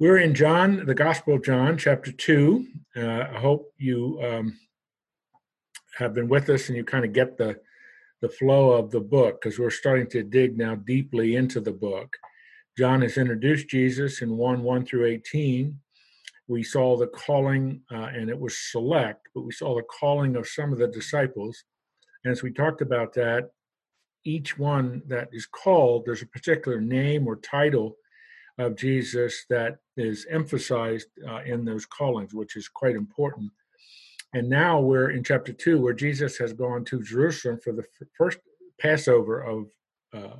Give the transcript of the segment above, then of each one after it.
We're in John, the Gospel of John, chapter 2. Uh, I hope you um, have been with us and you kind of get the, the flow of the book because we're starting to dig now deeply into the book. John has introduced Jesus in 1 1 through 18. We saw the calling, uh, and it was select, but we saw the calling of some of the disciples. And as we talked about that, each one that is called, there's a particular name or title of Jesus that is emphasized uh, in those callings, which is quite important. And now we're in chapter two, where Jesus has gone to Jerusalem for the f- first Passover of uh,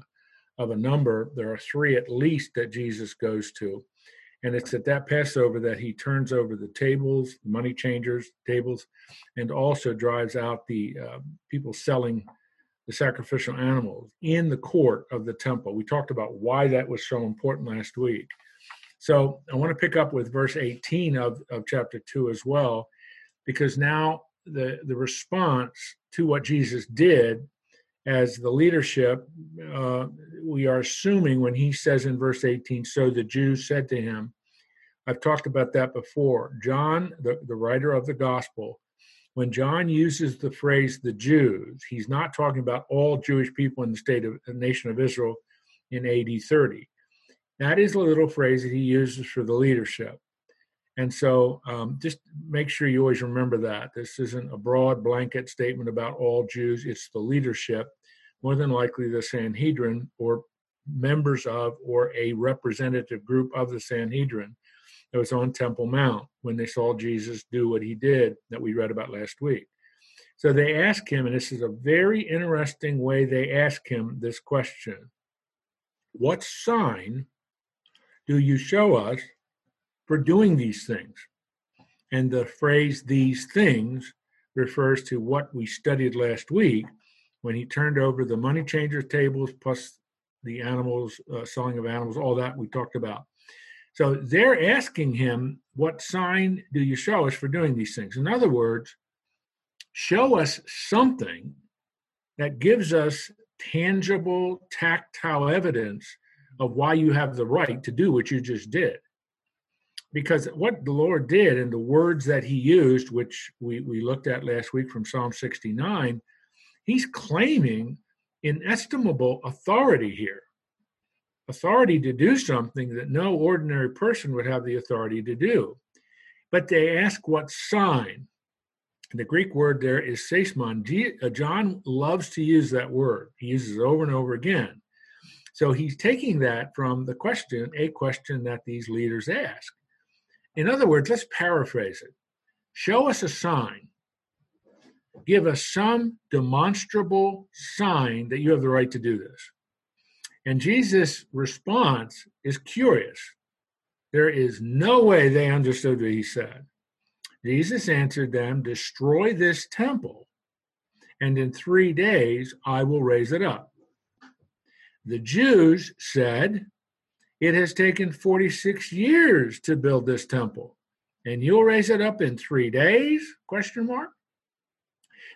of a number. There are three at least that Jesus goes to, and it's at that Passover that he turns over the tables, money changers tables, and also drives out the uh, people selling the sacrificial animals in the court of the temple. We talked about why that was so important last week. So I want to pick up with verse 18 of, of chapter 2 as well, because now the, the response to what Jesus did as the leadership, uh, we are assuming when he says in verse 18, so the Jews said to him, I've talked about that before. John, the, the writer of the gospel, when John uses the phrase the Jews, he's not talking about all Jewish people in the state of the nation of Israel in AD 30. That is a little phrase that he uses for the leadership. And so um, just make sure you always remember that. This isn't a broad blanket statement about all Jews, it's the leadership, more than likely the Sanhedrin or members of or a representative group of the Sanhedrin that was on Temple Mount when they saw Jesus do what he did that we read about last week. So they ask him, and this is a very interesting way they ask him this question What sign do you show us for doing these things? And the phrase these things refers to what we studied last week when he turned over the money changer tables plus the animals, uh, selling of animals, all that we talked about. So they're asking him, What sign do you show us for doing these things? In other words, show us something that gives us tangible, tactile evidence of why you have the right to do what you just did. Because what the Lord did and the words that he used, which we, we looked at last week from Psalm 69, he's claiming inestimable authority here authority to do something that no ordinary person would have the authority to do. But they ask what sign. The Greek word there is semeion. Uh, John loves to use that word. He uses it over and over again. So he's taking that from the question, a question that these leaders ask. In other words, let's paraphrase it. Show us a sign. Give us some demonstrable sign that you have the right to do this. And Jesus' response is curious. There is no way they understood what he said. Jesus answered them, Destroy this temple, and in three days I will raise it up. The Jews said, It has taken 46 years to build this temple, and you'll raise it up in three days? Question mark.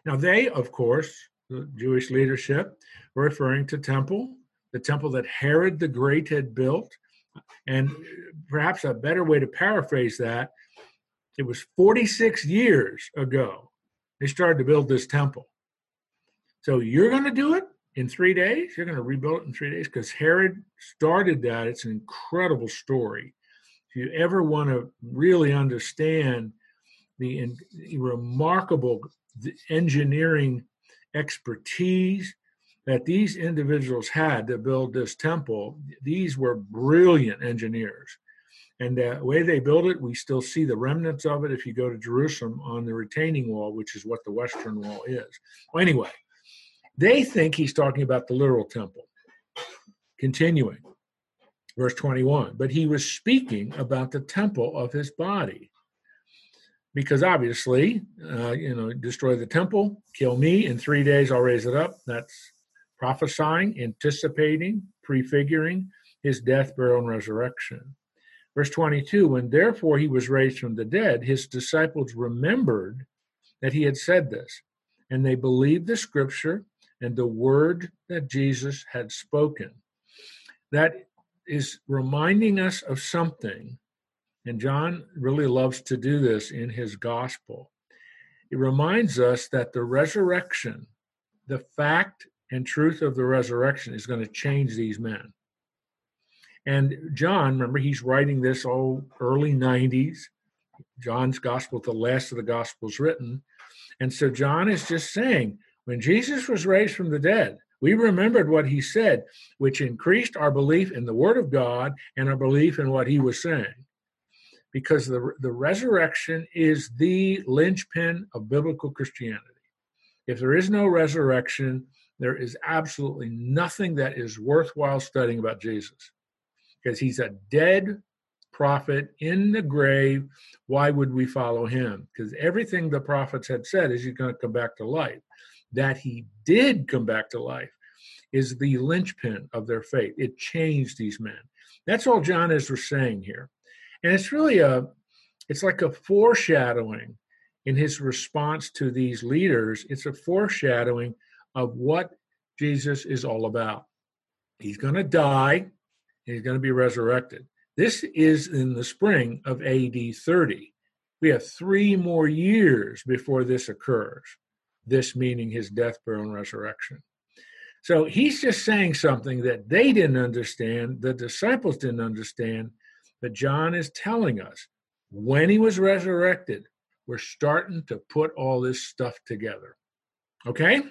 Now they, of course, the Jewish leadership, were referring to temple the temple that Herod the Great had built. And perhaps a better way to paraphrase that, it was 46 years ago they started to build this temple. So you're going to do it in three days? You're going to rebuild it in three days? Because Herod started that. It's an incredible story. If you ever want to really understand the, remarkable engineering expertise that these individuals had to build this temple, these were brilliant engineers. And the way they built it, we still see the remnants of it if you go to Jerusalem on the retaining wall, which is what the Western Wall is. Well, anyway, they think he's talking about the literal temple. Continuing, verse 21 But he was speaking about the temple of his body. Because obviously, uh, you know, destroy the temple, kill me, in three days I'll raise it up. That's prophesying, anticipating, prefiguring his death, burial, and resurrection. Verse 22 When therefore he was raised from the dead, his disciples remembered that he had said this, and they believed the scripture and the word that Jesus had spoken. That is reminding us of something And John really loves to do this in his gospel. It reminds us that the resurrection, the fact and truth of the resurrection, is going to change these men. And John, remember, he's writing this all early 90s. John's gospel, the last of the gospels written. And so John is just saying, when Jesus was raised from the dead, we remembered what he said, which increased our belief in the Word of God and our belief in what he was saying. Because the, the resurrection is the linchpin of biblical Christianity. If there is no resurrection, there is absolutely nothing that is worthwhile studying about Jesus. Because he's a dead prophet in the grave. Why would we follow him? Because everything the prophets had said is he's going to come back to life that he did come back to life is the linchpin of their faith. It changed these men. That's all John is saying here. And it's really a it's like a foreshadowing in his response to these leaders. It's a foreshadowing of what Jesus is all about. He's going to die and he's going to be resurrected. This is in the spring of AD 30. We have three more years before this occurs this meaning his death, burial, and resurrection. So he's just saying something that they didn't understand, the disciples didn't understand, but John is telling us when he was resurrected, we're starting to put all this stuff together. Okay?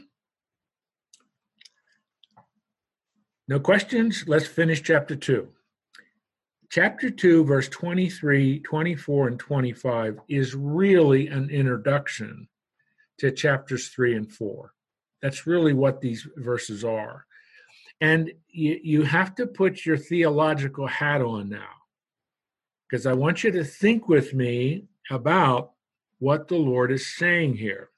No questions? Let's finish chapter 2. Chapter 2, verse 23, 24, and 25 is really an introduction to chapters three and four. That's really what these verses are. And you, you have to put your theological hat on now, because I want you to think with me about what the Lord is saying here.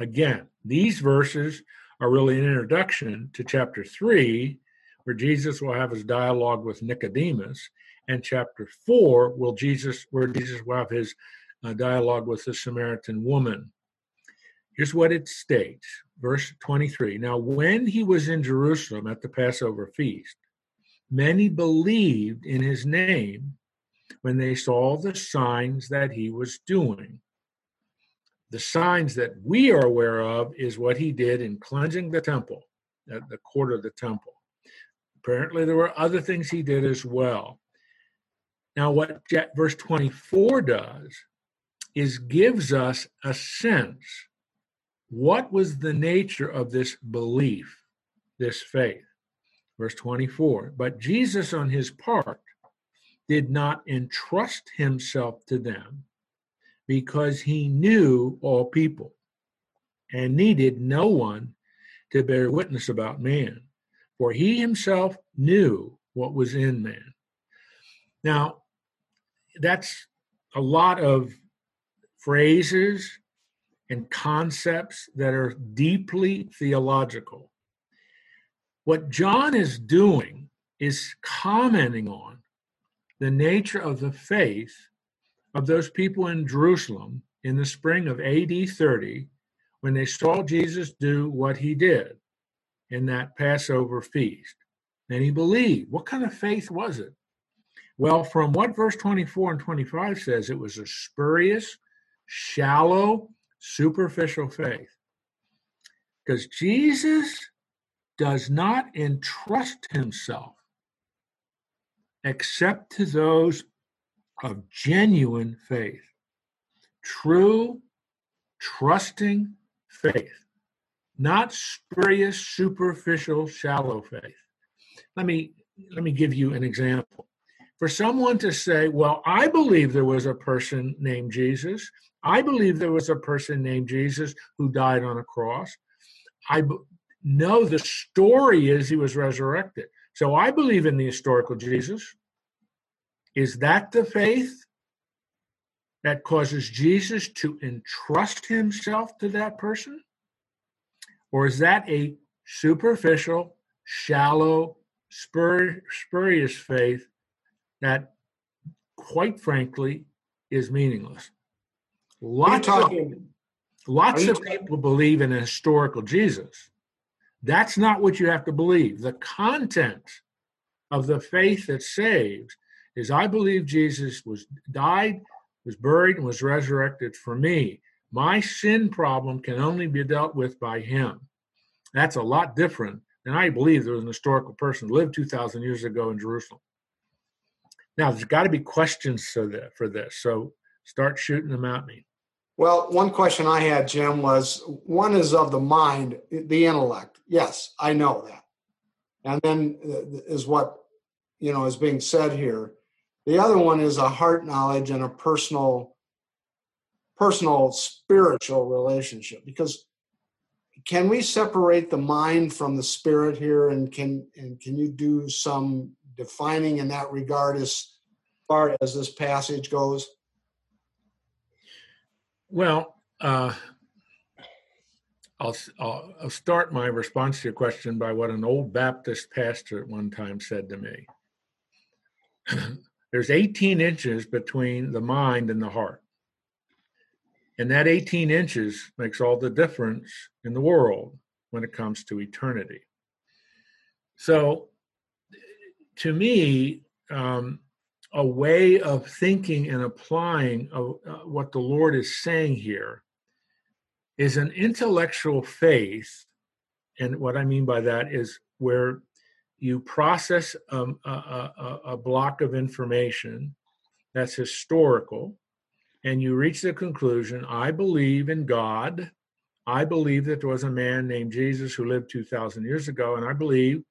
Again, these verses are really an introduction to chapter 3, where Jesus will have his dialogue with Nicodemus, and chapter 4 will Jesus where Jesus will have his uh, dialogue with the Samaritan woman. Here's what it states, verse 23. Now, when he was in Jerusalem at the Passover feast, many believed in his name when they saw the signs that he was doing. The signs that we are aware of is what he did in cleansing the temple, the court of the temple. Apparently, there were other things he did as well. Now, what verse 24 does is gives us a sense what was the nature of this belief, this faith? Verse 24. But Jesus, on his part, did not entrust himself to them because he knew all people and needed no one to bear witness about man, for he himself knew what was in man. Now, that's a lot of phrases and concepts that are deeply theological. What John is doing is commenting on the nature of the faith of those people in Jerusalem in the spring of AD 30 when they saw Jesus do what he did in that Passover feast. And he believed. What kind of faith was it? Well, from what verse 24 and 25 says, it was a spurious, shallow, superficial faith. Because Jesus does not entrust himself except to those of genuine faith, true, trusting faith, not spurious, superficial, shallow faith. Let me let me give you an example. For someone to say, "Well, I believe there was a person named Jesus. I believe there was a person named Jesus who died on a cross. I know the story is he was resurrected. So I believe in the historical Jesus. Is that the faith that causes Jesus to entrust himself to that person? Or is that a superficial, shallow, spur, spurious faith that, quite frankly, is meaningless? Lots of, lots of people believe in a historical Jesus. That's not what you have to believe. The content of the faith that saves is I believe Jesus was died, was buried, and was resurrected for me. My sin problem can only be dealt with by him. That's a lot different than I believe there was an historical person who lived 2,000 years ago in Jerusalem. Now, there's got to be questions for this, so start shooting them at me. Well, one question I had, Jim, was one is of the mind, the intellect. Yes, I know that. And then uh, is what, you know, is being said here. The other one is a heart knowledge and a personal, personal spiritual relationship. Because can we separate the mind from the spirit here and can and can you do some defining in that regard as far as this passage goes? Well, uh, I'll, I'll, I'll start my response to your question by what an old Baptist pastor at one time said to me. There's 18 inches between the mind and the heart. And that 18 inches makes all the difference in the world when it comes to eternity. So, to me, um, a way of thinking and applying of, uh, what the Lord is saying here is an intellectual faith. And what I mean by that is where you process um, a, a, a block of information that's historical and you reach the conclusion I believe in God. I believe that there was a man named Jesus who lived 2,000 years ago, and I believe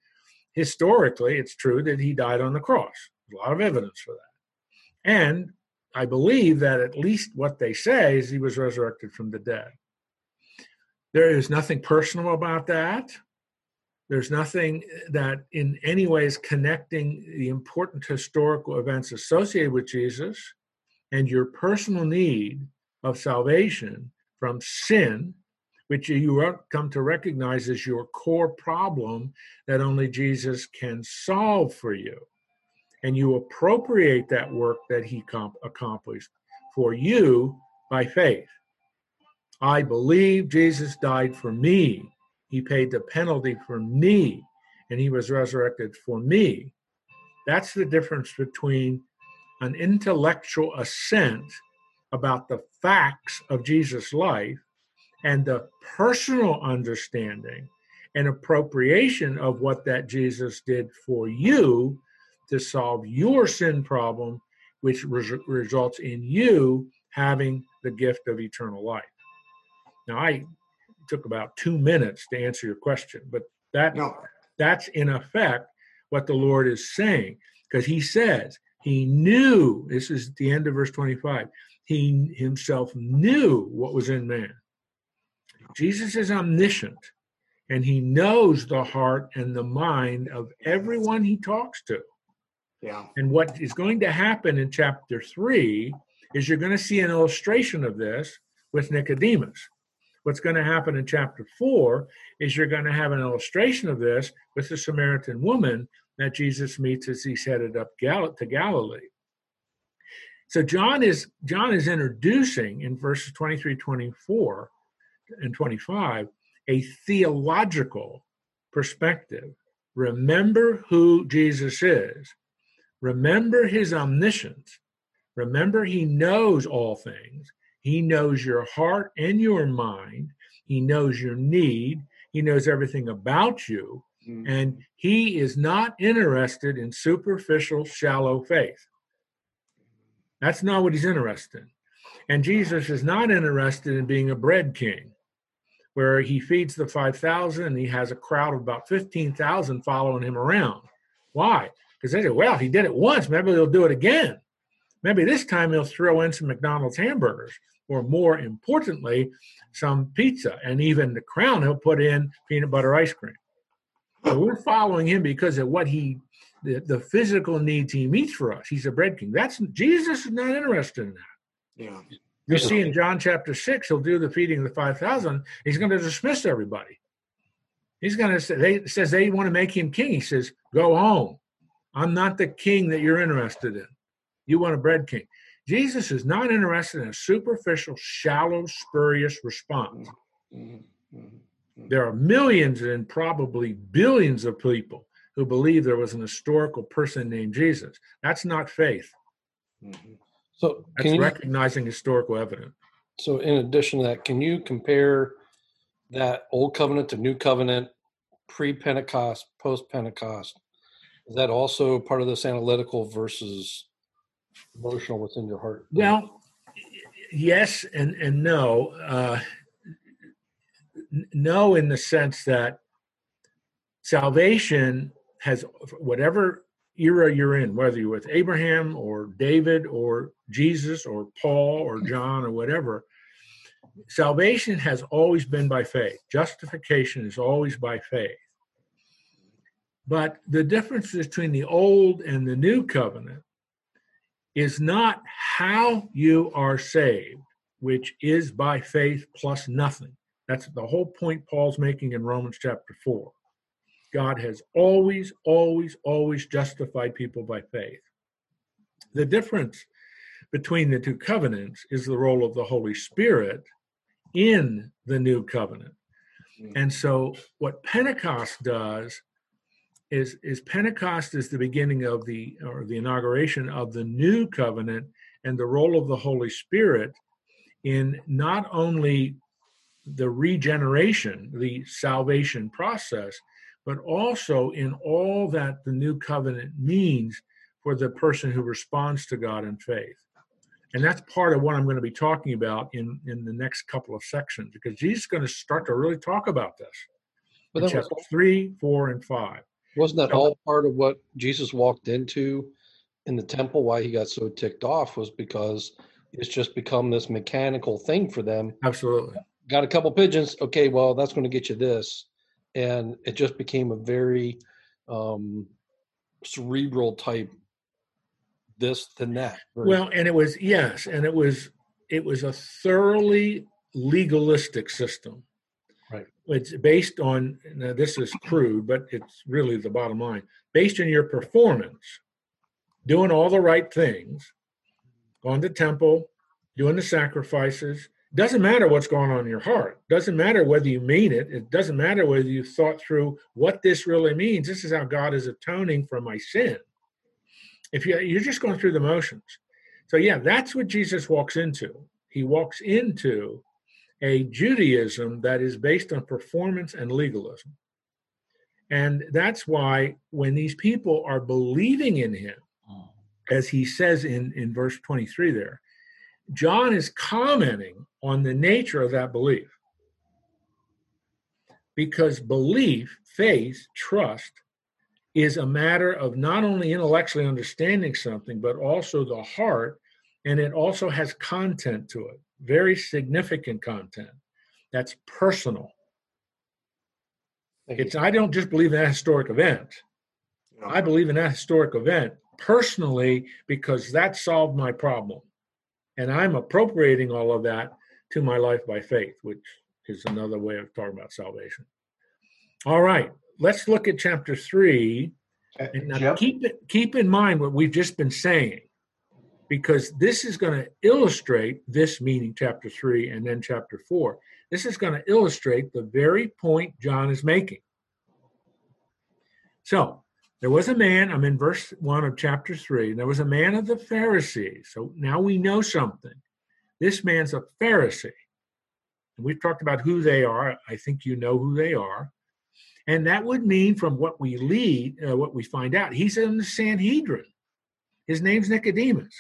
historically it's true that he died on the cross. There's a lot of evidence for that. And I believe that at least what they say is he was resurrected from the dead. There is nothing personal about that. There's nothing eh, that in any way is connecting the important historical events associated with Jesus and your personal need of salvation from sin, which you come to recognize as your core problem that only Jesus can solve for you. And you appropriate that work that he comp- accomplished for you by faith. I believe Jesus died for me. He paid the penalty for me, and he was resurrected for me. That's the difference between an intellectual assent about the facts of Jesus' life and the personal understanding and appropriation of what that Jesus did for you to solve your sin problem, which res- results in you having the gift of eternal life. Now, I took about two minutes to answer your question, but that no. that's in effect what the Lord is saying, because He says he knew, this is the end of verse 25, he himself knew what was in man. Jesus is omniscient and he knows the heart and the mind of everyone he talks to. Yeah. And what is going to happen in chapter 3 is you're going to see an illustration of this with Nicodemus. What's going to happen in chapter 4 is you're going to have an illustration of this with the Samaritan woman that Jesus meets as he's headed up Gal- to Galilee. So John is John is introducing in verses 23, 24, and 25 a theological perspective. Remember who Jesus is. Remember his omniscience. Remember he knows all things. He knows your heart and your mind. He knows your need. He knows everything about you. Mm-hmm. And he is not interested in superficial, shallow faith. That's not what he's interested in. And Jesus is not interested in being a bread king, where he feeds the 5,000 and he has a crowd of about 15,000 following him around. Why? Because they say, well, he did it once, maybe he'll do it again. Maybe this time he'll throw in some McDonald's hamburgers, or more importantly, some pizza. And even the crown, he'll put in peanut butter ice cream. So we're following him because of what he, the, the physical needs he meets for us. He's a bread king. That's Jesus is not interested in that. Yeah. You see in John chapter six, he'll do the feeding of the five thousand. He's going to dismiss everybody. He's going to say, they says they want to make him king. He says, "Go home. I'm not the king that you're interested in. You want a bread king." Jesus is not interested in a superficial, shallow, spurious response. There are millions and probably billions of people who believe there was an historical person named Jesus. That's not faith. So That's you, recognizing historical evidence. so in addition to that, can you compare that old covenant to new covenant, pre-Pentecost, post-Pentecost? Is that also part of this analytical versus emotional within your heart? Well, yes and and no. Uh, no, in the sense that salvation has whatever era you're in, whether you're with Abraham or David or Jesus or Paul or John or whatever. Salvation has always been by faith. Justification is always by faith. But the difference between the old and the new covenant is not how you are saved, which is by faith plus nothing. That's the whole point Paul's making in Romans chapter 4. God has always, always, always justified people by faith. The difference between the two covenants is the role of the Holy Spirit in the new covenant. Mm. And so, what Pentecost does is, is Pentecost is the beginning of the or the inauguration of the new covenant and the role of the Holy Spirit in not only the regeneration, the salvation process, but also in all that the new covenant means for the person who responds to God in faith. And that's part of what I'm going to be talking about in, in the next couple of sections, because Jesus is going to start to really talk about this But in that was, three, four, and five. Wasn't that all part of what Jesus walked into in the temple? Why he got so ticked off was because it's just become this mechanical thing for them. Absolutely. Got a couple pigeons. Okay, well, that's going to get you this. And it just became a very um, cerebral type this than that. Well, and it was yes, and it was it was a thoroughly legalistic system. Right. It's based on now this is crude, but it's really the bottom line. Based on your performance, doing all the right things, going to temple, doing the sacrifices. Doesn't matter what's going on in your heart. Doesn't matter whether you mean it. It doesn't matter whether you thought through what this really means. This is how God is atoning for my sin if you you're just going through the motions so yeah that's what jesus walks into he walks into a judaism that is based on performance and legalism. And that's why when these people are believing in him mm. as he says in in verse 23 there john is commenting on the nature of that belief. Because belief faith trust is a matter of not only intellectually understanding something, but also the heart, and it also has content to it, very significant content that's personal. It's I don't just believe in that historic event. Yeah. I believe in that historic event personally because that solved my problem. And I'm appropriating all of that to my life by faith, which is another way of talking about salvation. All right, let's look at chapter three. Uh, and now Jim? keep keep in mind what we've just been saying, because this is going to illustrate this meaning, chapter three, and then chapter four. This is going to illustrate the very point John is making. So there was a man, I'm in verse one of chapter three, and there was a man of the Pharisees. So now we know something. This man's a Pharisee. And we've talked about who they are. I think you know who they are. And that would mean, from what we lead, uh, what we find out, he's in the Sanhedrin. His name's Nicodemus,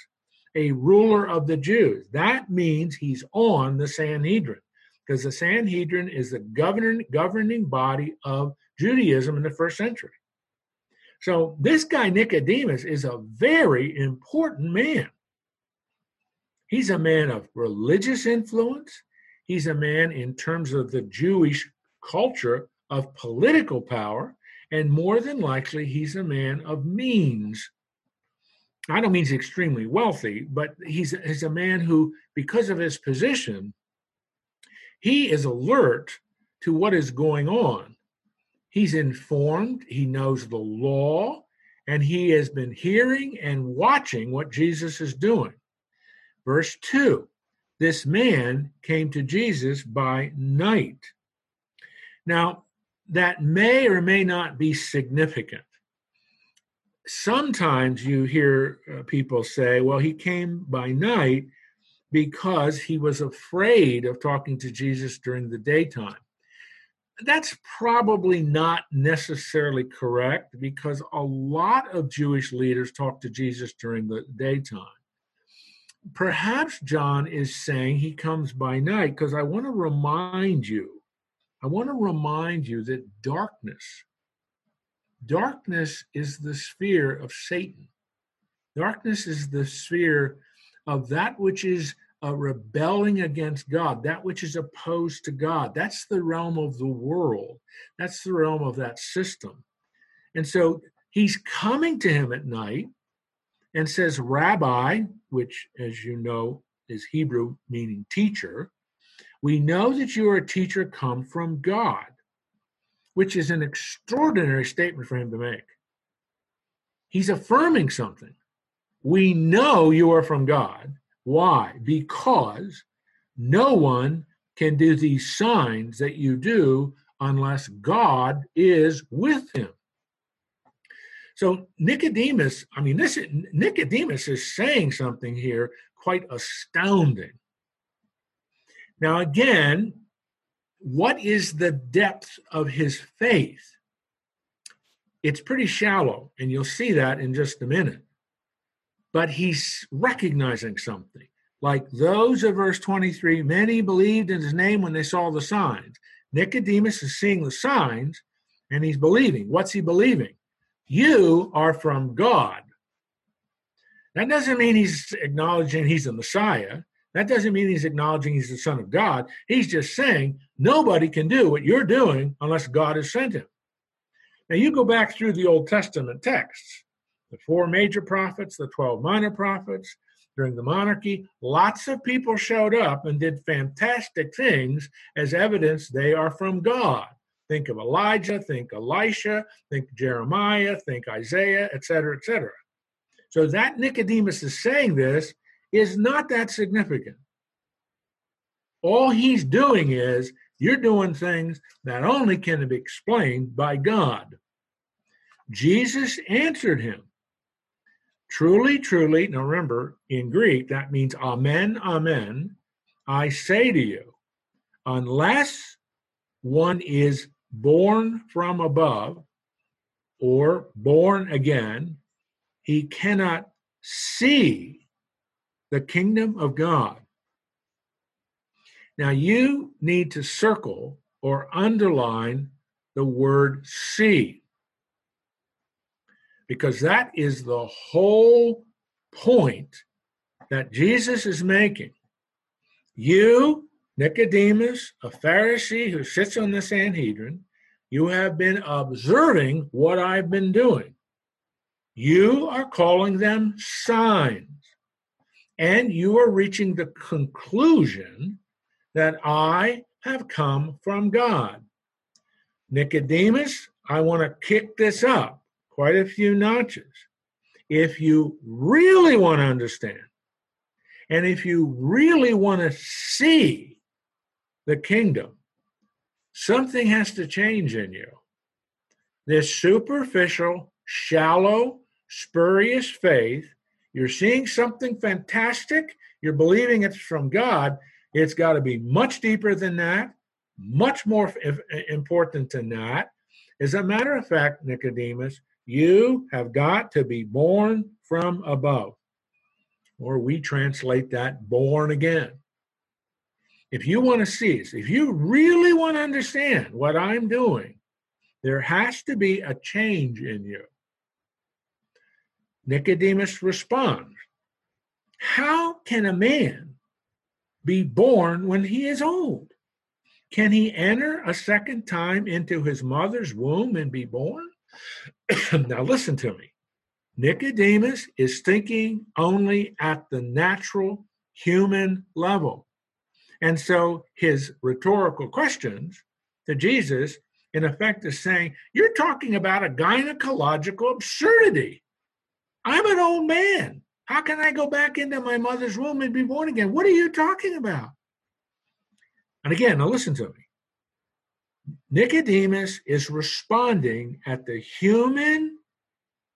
a ruler of the Jews. That means he's on the Sanhedrin, because the Sanhedrin is the governing governing body of Judaism in the first century. So this guy Nicodemus is a very important man. He's a man of religious influence. He's a man in terms of the Jewish culture of political power, and more than likely, he's a man of means. I don't mean he's extremely wealthy, but he's, he's a man who, because of his position, he is alert to what is going on. He's informed, he knows the law, and he has been hearing and watching what Jesus is doing. Verse 2 This man came to Jesus by night. Now, that may or may not be significant. Sometimes you hear uh, people say, well, he came by night because he was afraid of talking to Jesus during the daytime. That's probably not necessarily correct because a lot of Jewish leaders talk to Jesus during the daytime. Perhaps John is saying he comes by night because I want to remind you, I want to remind you that darkness Darkness is the sphere of Satan. Darkness is the sphere of that which is uh, rebelling against God, that which is opposed to God. That's the realm of the world. That's the realm of that system. And so he's coming to him at night and says, Rabbi, which, as you know, is Hebrew meaning teacher, we know that you are a teacher come from God which is an extraordinary statement for him to make. He's affirming something. We know you are from God. Why? Because no one can do these signs that you do unless God is with him. So Nicodemus, I mean, this is, Nicodemus is saying something here quite astounding. Now, again, what is the depth of his faith? It's pretty shallow, and you'll see that in just a minute. But he's recognizing something. Like those of verse 23, many believed in his name when they saw the signs. Nicodemus is seeing the signs and he's believing. What's he believing? You are from God. That doesn't mean he's acknowledging he's the Messiah. That doesn't mean he's acknowledging he's the Son of God. He's just saying nobody can do what you're doing unless God has sent him. Now, you go back through the Old Testament texts, the four major prophets, the 12 minor prophets, during the monarchy, lots of people showed up and did fantastic things as evidence they are from God. Think of Elijah, think Elisha, think Jeremiah, think Isaiah, etc., etc. So that Nicodemus is saying this is not that significant. All he's doing is you're doing things that only can be explained by God. Jesus answered him, Truly, truly, now remember, in Greek, that means Amen, Amen. I say to you, unless one is born from above or born again, he cannot see the kingdom of God. Now you need to circle or underline the word see because that is the whole point that Jesus is making. You, Nicodemus, a Pharisee who sits on the Sanhedrin, you have been observing what I've been doing. You are calling them signs and you are reaching the conclusion that I have come from God. Nicodemus, I want to kick this up quite a few notches. If you really want to understand, and if you really want to see the kingdom, something has to change in you. This superficial, shallow, spurious faith you're seeing something fantastic, you're believing it's from God. It's got to be much deeper than that, much more important than that. As a matter of fact, Nicodemus, you have got to be born from above. Or we translate that born again. If you want to see this, if you really want to understand what I'm doing, there has to be a change in you. Nicodemus responds, How can a man be born when he is old? Can he enter a second time into his mother's womb and be born? now, listen to me. Nicodemus is thinking only at the natural human level. And so his rhetorical questions to Jesus, in effect, is saying, You're talking about a gynecological absurdity. I'm an old man. How can I go back into my mother's womb and be born again? What are you talking about? And again, now listen to me. Nicodemus is responding at the human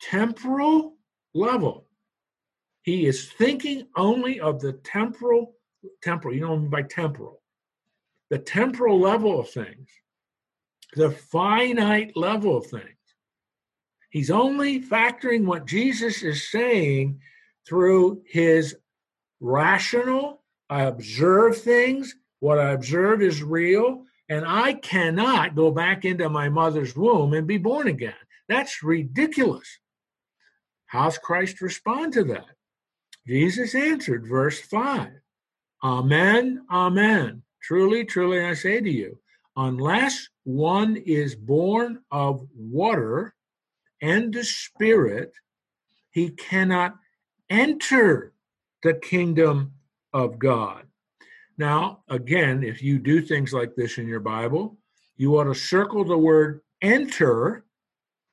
temporal level. He is thinking only of the temporal, temporal, you know what I mean by temporal, the temporal level of things, the finite level of things. He's only factoring what Jesus is saying through his rational, I observe things, what I observe is real, and I cannot go back into my mother's womb and be born again. That's ridiculous. How's Christ respond to that? Jesus answered, verse 5 Amen, Amen. Truly, truly, I say to you, unless one is born of water and the Spirit, he cannot enter the kingdom of God. Now, again, if you do things like this in your Bible, you ought to circle the word enter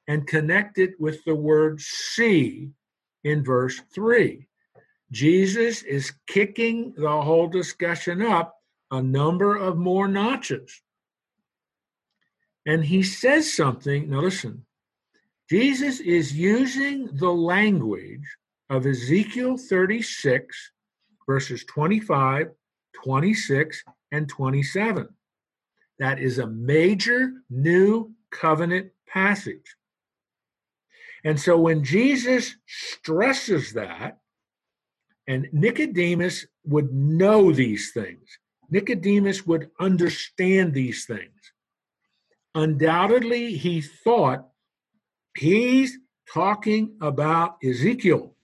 and connect it with the word see in verse 3. Jesus is kicking the whole discussion up a number of more notches. And he says something. Now, listen, Jesus is using the language of Ezekiel 36, verses 25, 26, and 27. That is a major new covenant passage. And so when Jesus stresses that, and Nicodemus would know these things, Nicodemus would understand these things. Undoubtedly, he thought he's talking about Ezekiel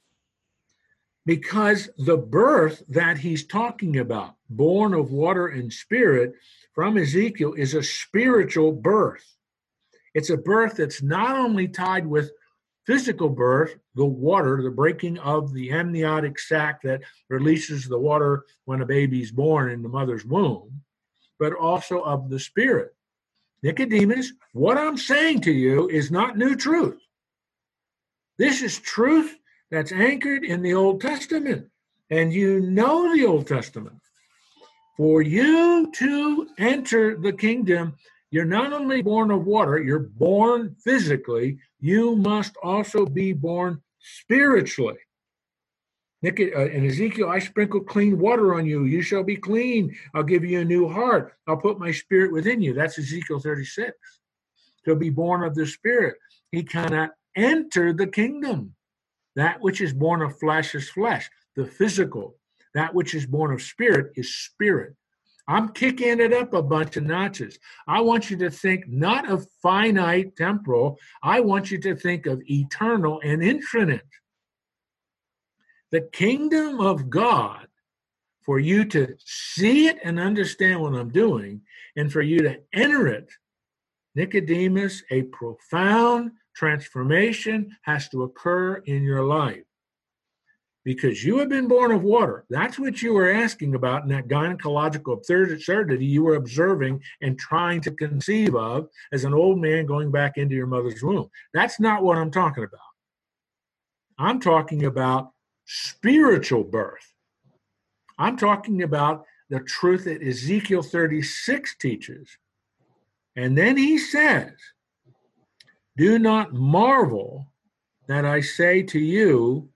because the birth that he's talking about, born of water and spirit from Ezekiel, is a spiritual birth. It's a birth that's not only tied with physical birth, the water, the breaking of the amniotic sac that releases the water when a baby's born in the mother's womb, but also of the spirit. Nicodemus, what I'm saying to you is not new truth. This is truth that's anchored in the Old Testament, and you know the Old Testament. For you to enter the kingdom, you're not only born of water, you're born physically, you must also be born spiritually. Uh, in Ezekiel, I sprinkle clean water on you. You shall be clean. I'll give you a new heart. I'll put my spirit within you. That's Ezekiel 36. To be born of the spirit. He cannot enter the kingdom. That which is born of flesh is flesh, the physical. That which is born of spirit is spirit. I'm kicking it up a bunch of notches. I want you to think not of finite temporal, I want you to think of eternal and infinite. The kingdom of God, for you to see it and understand what I'm doing, and for you to enter it, Nicodemus, a profound transformation has to occur in your life because you have been born of water. That's what you were asking about in that gynecological absurdity you were observing and trying to conceive of as an old man going back into your mother's womb. That's not what I'm talking about. I'm talking about spiritual birth. I'm talking about the truth that Ezekiel 36 teaches. And then he says, Do not marvel that I say to you,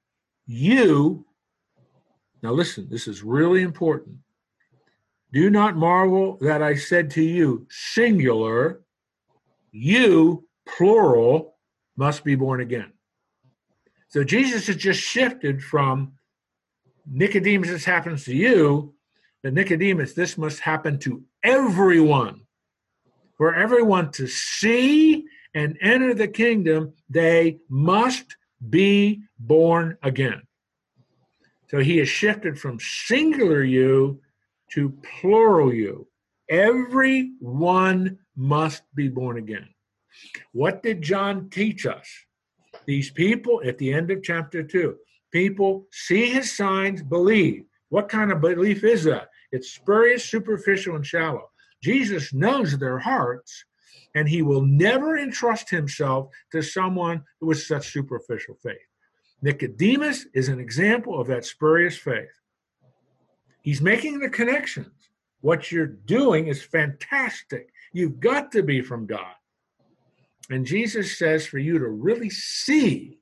you, now listen, this is really important. Do not marvel that I said to you, singular, you, plural, must be born again. So Jesus has just shifted from Nicodemus, this happens to you, but Nicodemus, this must happen to everyone. For everyone to see and enter the kingdom, they must be born again. So he has shifted from singular you to plural you. Everyone must be born again. What did John teach us? These people at the end of chapter 2, people see his signs, believe. What kind of belief is that? It's spurious, superficial, and shallow. Jesus knows their hearts, and he will never entrust himself to someone with such superficial faith. Nicodemus is an example of that spurious faith. He's making the connections. What you're doing is fantastic. You've got to be from God. And Jesus says for you to really see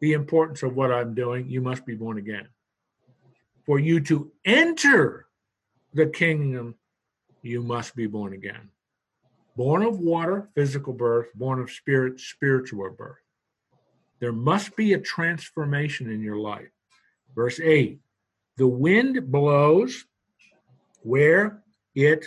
the importance of what I'm doing, you must be born again. For you to enter the kingdom, you must be born again. Born of water, physical birth, born of spirit, spiritual birth. There must be a transformation in your life. Verse 8 The wind blows where it,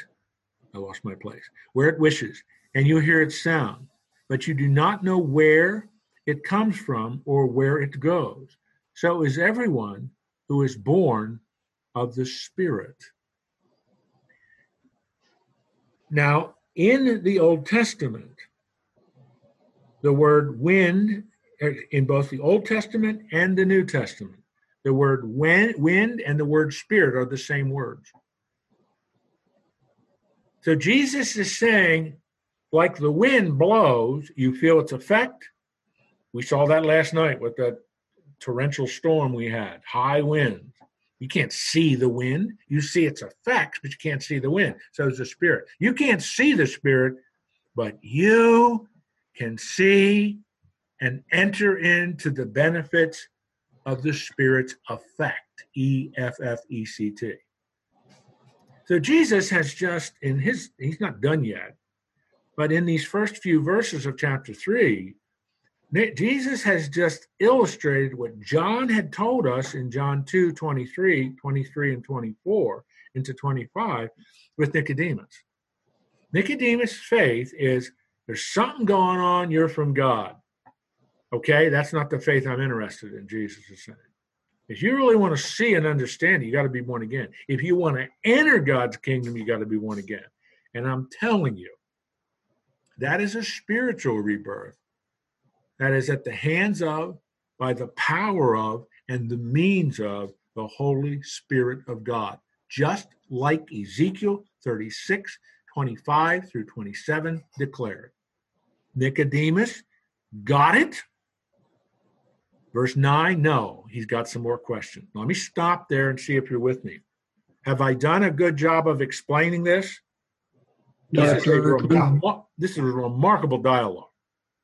I lost my place, where it wishes, and you hear its sound, but you do not know where it comes from or where it goes. So is everyone who is born of the Spirit. Now, in the Old Testament, the word wind, in both the Old Testament and the New Testament, the word wind and the word spirit are the same words. So Jesus is saying, like the wind blows, you feel its effect. We saw that last night with that torrential storm we had, high winds. You can't see the wind. You see its effects, but you can't see the wind. So is the spirit. You can't see the spirit, but you can see and enter into the benefits of the spirit's effect. E F F E C T. So Jesus has just in his, he's not done yet, but in these first few verses of chapter three, Jesus has just illustrated what John had told us in John 2 23, 23 and 24 into 25 with Nicodemus. Nicodemus' faith is there's something going on, you're from God. Okay, that's not the faith I'm interested in, Jesus is saying. If you really want to see and understand you got to be born again. If you want to enter God's kingdom, you got to be born again. And I'm telling you, that is a spiritual rebirth that is at the hands of, by the power of, and the means of the Holy Spirit of God, just like Ezekiel 36, 25 through 27 declared. Nicodemus got it Verse 9, no, he's got some more questions. Let me stop there and see if you're with me. Have I done a good job of explaining this? This is, a, this is a remarkable dialogue.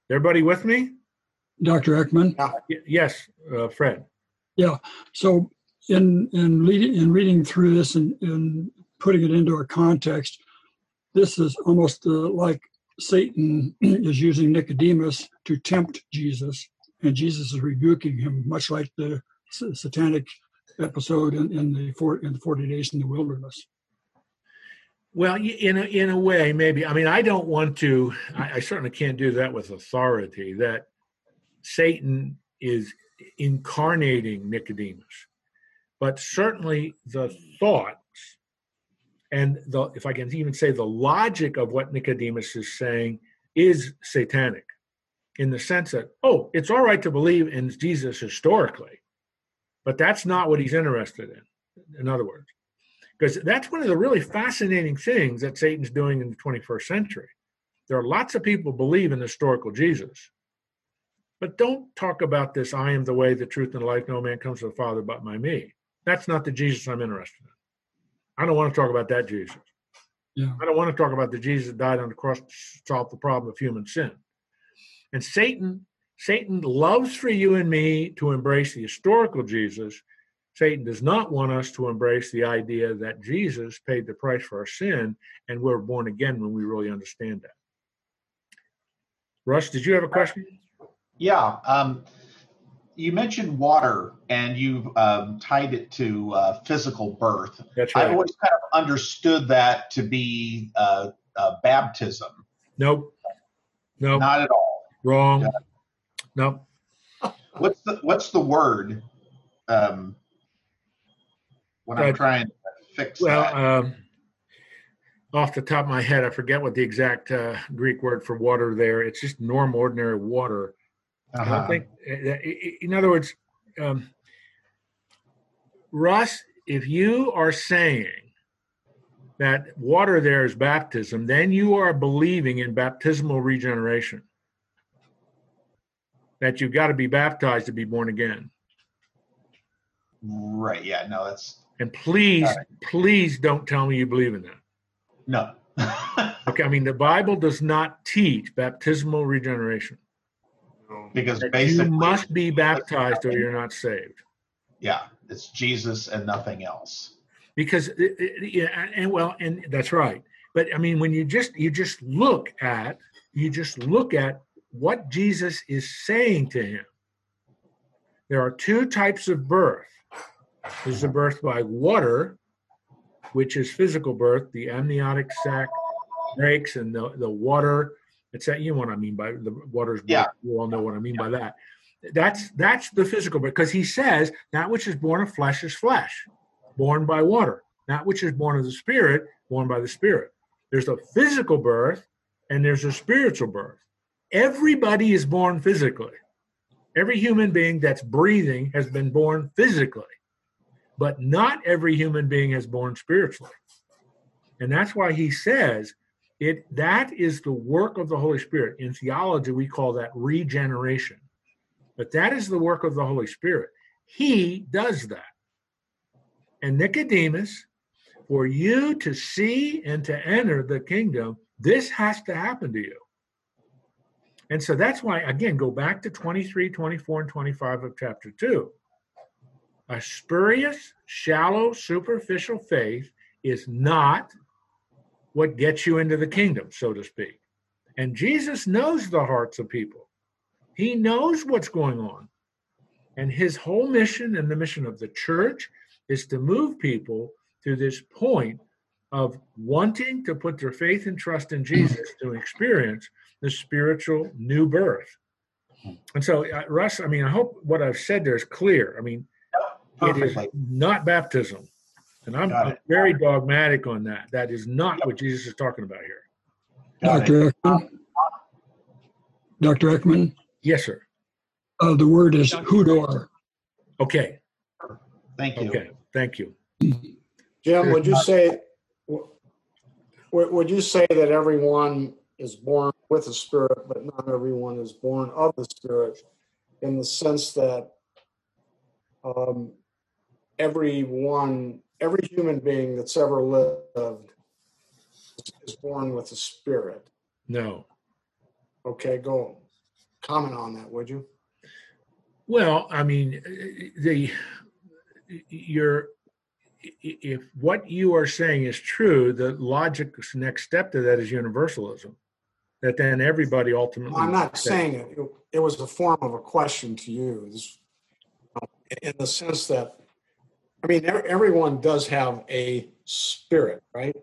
Everybody with me? Dr. Eckman? Yes, uh, Fred. Yeah. So in in reading in reading through this and, and putting it into a context, this is almost uh, like Satan is using Nicodemus to tempt Jesus and Jesus is rebuking him, much like the satanic episode in, in the four, in the forty days in the wilderness. Well, in a, in a way, maybe. I mean, I don't want to. I, I certainly can't do that with authority. That Satan is incarnating Nicodemus, but certainly the thoughts and the, if I can even say the logic of what Nicodemus is saying is satanic in the sense that, oh, it's all right to believe in Jesus historically, but that's not what he's interested in, in other words. Because that's one of the really fascinating things that Satan's doing in the 21st century. There are lots of people believe in historical Jesus, but don't talk about this I am the way, the truth, and the life. No man comes to the Father but by me. That's not the Jesus I'm interested in. I don't want to talk about that Jesus. Yeah. I don't want to talk about the Jesus that died on the cross to solve the problem of human sin. And Satan, Satan loves for you and me to embrace the historical Jesus. Satan does not want us to embrace the idea that Jesus paid the price for our sin and we're born again when we really understand that. Russ, did you have a question? Yeah. Um, you mentioned water and you've um, tied it to uh, physical birth. That's right. I always kind of understood that to be uh, uh, baptism. Nope. Nope. Not at all. Wrong. Yeah. No. What's the What's the word? Um, when I'm trying to fix well, that. Um, off the top of my head, I forget what the exact uh, Greek word for water there. It's just normal, ordinary water. Uh-huh. I think, uh, in other words, um, Russ, if you are saying that water there is baptism, then you are believing in baptismal regeneration that you've got to be baptized to be born again. Right. Yeah. No, that's. And please, right. please don't tell me you believe in that. No. okay. I mean, the Bible does not teach baptismal regeneration. because That you must be baptized or you're not saved. yeah, it's Jesus and nothing else. because it, it, yeah, and well and that's right but i mean when you just you just look at you just look at what jesus is saying to him there are two types of birth there's the birth by water which is physical birth the amniotic sac breaks and the, the water it's that you know what i mean by the water's Yeah. you all know what i mean by that that's that's the physical birth because he says that which is born of flesh is flesh born by water. That which is born of the Spirit, born by the Spirit. There's a physical birth and there's a spiritual birth. Everybody is born physically. Every human being that's breathing has been born physically, but not every human being is born spiritually. And that's why he says it that is the work of the Holy Spirit. In theology, we call that regeneration. But that is the work of the Holy Spirit. He does that. And Nicodemus, for you to see and to enter the kingdom, this has to happen to you. And so that's why, again, go back to 23, 24, and 25 of chapter 2. A spurious, shallow, superficial faith is not what gets you into the kingdom, so to speak. And Jesus knows the hearts of people, He knows what's going on. And His whole mission and the mission of the church is to move people to this point of wanting to put their faith and trust in Jesus to experience the spiritual new birth. And so, uh, Russ, I mean, I hope what I've said there is clear. I mean, it is not baptism. And I'm, I'm very dogmatic on that. That is not what Jesus is talking about here. Got it. Dr. Eckman? Dr. Eckman, Yes, sir. uh, the word is hudor. Okay. Thank you. Okay. Thank you. Jim, would you say, would, would you say that everyone is born with a spirit, but not everyone is born of the spirit in the sense that um, everyone, every human being that's ever lived is born with a spirit? No. Okay, go comment on that, would you? Well, I mean, the you're if what you are saying is true, the logic next step to that is universalism. That then everybody ultimately. I'm not saying. It- It was a form of a question to you, in the sense that, I mean, everyone does have a spirit, right?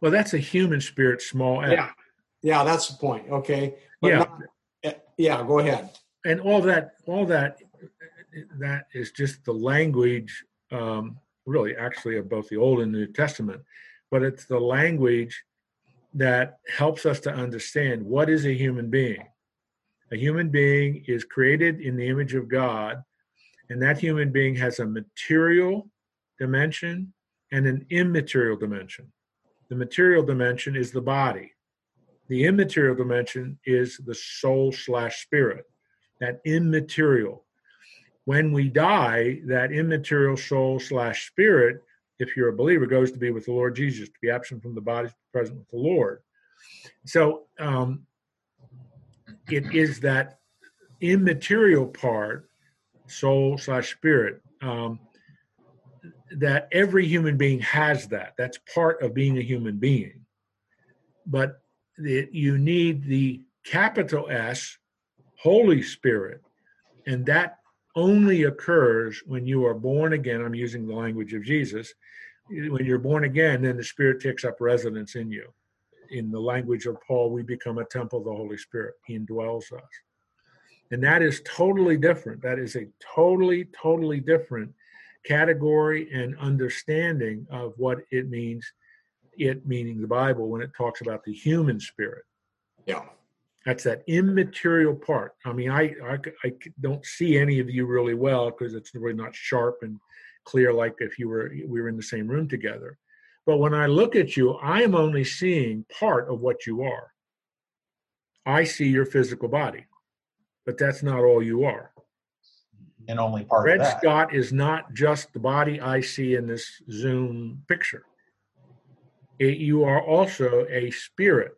Well, that's a human spirit, small f. Yeah. Yeah, that's the point. Okay. But Yeah. not- eh, yeah, go ahead. and all that all that that is just the language um really actually of both the old and new testament but it's the language that helps us to understand what is a human being a human being is created in the image of god and that human being has a material dimension and an immaterial dimension the material dimension is the body the immaterial dimension is the soul slash spirit that immaterial. When we die, that immaterial soul slash spirit, if you're a believer, goes to be with the Lord Jesus, to be absent from the body, present with the Lord. So um, it is that immaterial part, soul slash spirit, um, that every human being has that. That's part of being a human being. But it, you need the capital S Holy Spirit. And that only occurs when you are born again. I'm using the language of Jesus. When you're born again, then the Spirit takes up residence in you. In the language of Paul, we become a temple of the Holy Spirit. He indwells us. And that is totally different. That is a totally, totally different category and understanding of what it means, it meaning the Bible, when it talks about the human spirit. Yeah. That's that immaterial part. I mean, I, I, I don't see any of you really well because it's really not sharp and clear like if you were we were in the same room together. But when I look at you, I am only seeing part of what you are. I see your physical body, but that's not all you are. And only part Red of that. Scott is not just the body I see in this Zoom picture. It, you are also a spirit,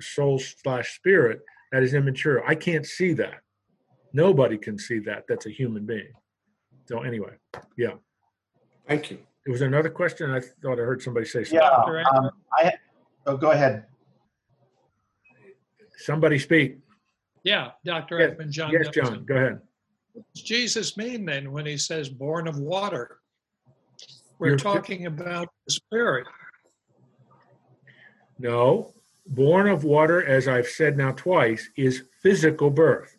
soul slash spirit that is immaterial. I can't see that. Nobody can see that. That's a human being. So anyway, yeah. Thank you. It was another question. I thought I heard somebody say something. Yeah, um, I, oh, go ahead. Somebody speak. Yeah, Dr. Yes, Eckman, John. Yes. John, go ahead. What does Jesus mean then when he says born of water? We're You're- talking about the spirit. No, born of water, as I've said now twice, is physical birth.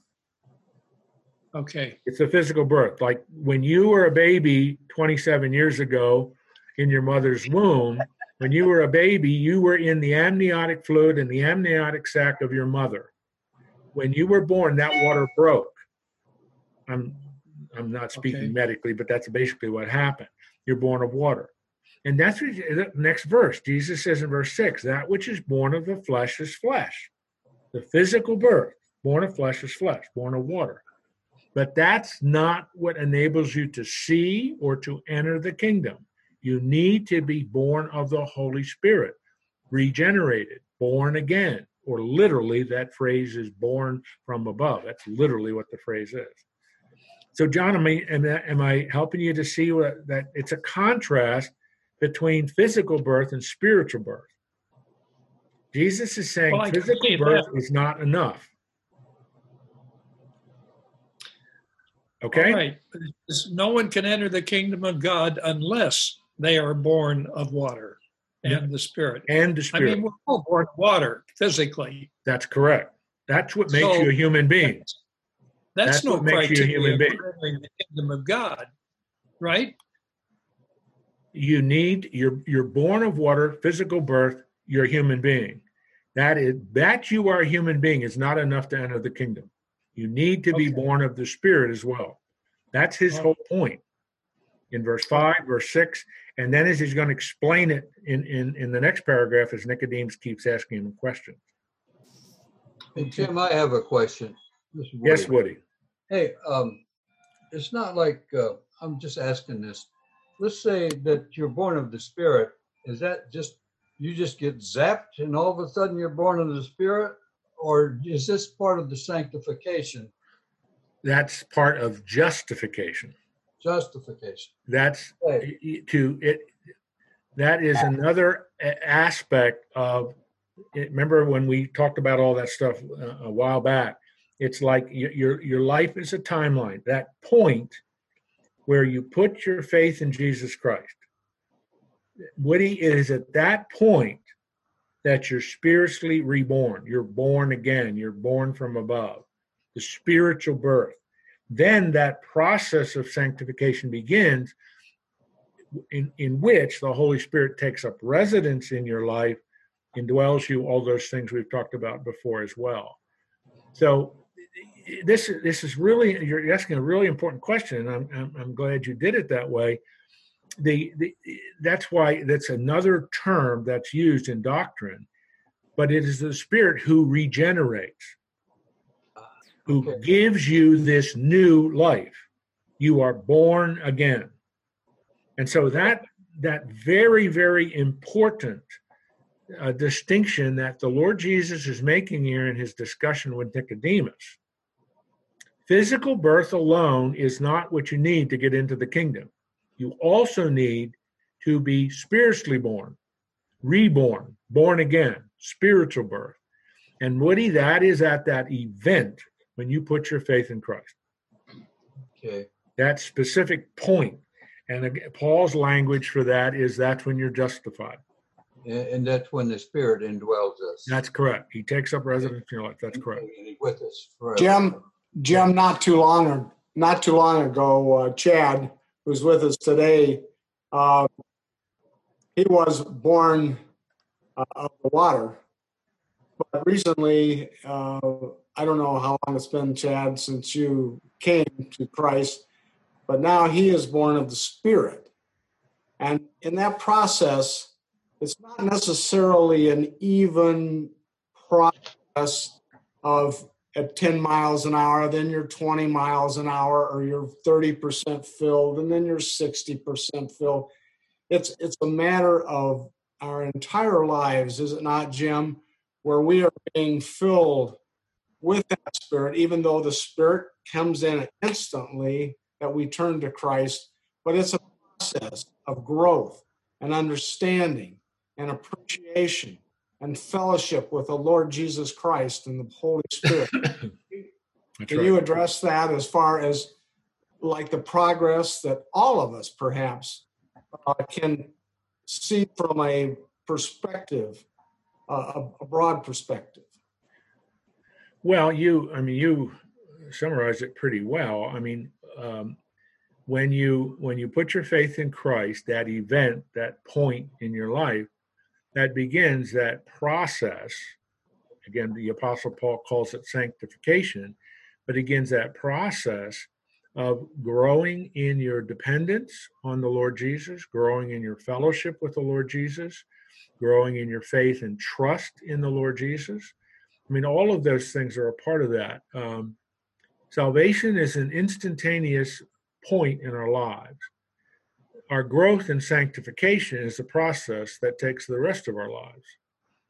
Okay, It's a physical birth. Like when you were a baby 27 years ago in your mother's womb, when you were a baby, you were in the amniotic fluid and the amniotic sac of your mother. When you were born, that water broke. I'm I'm not speaking Okay. medically, but that's basically what happened. You're born of water. And that's what the next verse. Jesus says in verse 6, that which is born of the flesh is flesh. The physical birth, born of flesh is flesh, born of water. But that's not what enables you to see or to enter the kingdom. You need to be born of the Holy Spirit, regenerated, born again, or literally, that phrase is born from above. That's literally what the phrase is. So, John, am I, am I, helping you to see what, that it's a contrast between physical birth and spiritual birth? Jesus is saying Well, physical birth that. is not enough. Okay? right. No one can enter the kingdom of God unless they are born of water and the spirit. And the Spirit. I mean, we're all born of water physically. That's correct. That's what makes So- you a human being. That's, That's no what makes you a human being. entering the kingdom of God, right? You need you're you're born of water, physical birth, you're a human being. That is that you are a human being is not enough to enter the kingdom. You need to be born of the spirit as well. That's his Oh. whole point. In verse 5, verse 6, and then as he's going to explain it in, in, in the next paragraph as Nicodemus keeps asking him questions. Hey, Tim, I have a question. Is Yes, Woody. Woody. Hey, um, it's not like, uh, I'm just asking this. Let's say that you're born of the spirit. Is that just, you just get zapped and all of a sudden you're born of the spirit? Or is this part of the sanctification, That's part of justification. Justification? that's to it that is another aspect of remember when we talked about all that stuff uh, a while back? It's like your your life is a timeline that point where you put your faith in jesus christ. Woody it is at that point that you're spiritually reborn. You're born again. You're born from above. The spiritual birth then that process of sanctification begins in, in which the holy spirit takes up residence in your life indwells you all those things we've talked about before as well. So this this is really you're asking a really important question and i'm, I'm, I'm glad you did it that way. The, the that's why that's another term that's used in doctrine but it is the spirit who regenerates who Okay. gives you this new life. You are born again. And so that that very very important uh, distinction that the Lord Jesus is making here in his discussion with Nicodemus. Physical birth alone is not what you need to get into the kingdom. You also need to be spiritually born, reborn, born again, spiritual birth. And Woody, that is at that event when you put your faith in Christ. Okay. That specific point. And again, Paul's language for that is that's when you're justified. And, and that's when the spirit indwells us. That's correct. He takes up residence in your life. That's correct. With us forever. Jim, Jim, not too long, not too long ago, uh, Chad, who's with us today, uh, he was born uh, of the water. But recently, uh, I don't know how long it's been, Chad, since you came to Christ, but now he is born of the Spirit. And in that process, it's not necessarily an even process of at 10 miles an hour, then you're 20 miles an hour, or you're 30% filled, and then you're 60% filled. It's it's a matter of our entire lives, is it not, Jim, where we are being filled with that Spirit, even though the Spirit comes in instantly that we turn to Christ, but it's a process of growth and understanding and appreciation and fellowship with the Lord Jesus Christ and the Holy Spirit. Can right. you address that as far as like the progress that all of us perhaps uh, can see from a perspective, uh, a, a broad perspective? Well, you, I mean, you summarized it pretty well. I mean, um, when you when you put your faith in Christ, that event, that point in your life, that begins that process. Again, the Apostle Paul calls it sanctification, but begins that process of growing in your dependence on the Lord Jesus, growing in your fellowship with the Lord Jesus, growing in your faith and trust in the Lord Jesus. I mean, all of those things are a part of that. Um, salvation is an instantaneous point in our lives. Our growth and sanctification is a process that takes the rest of our lives.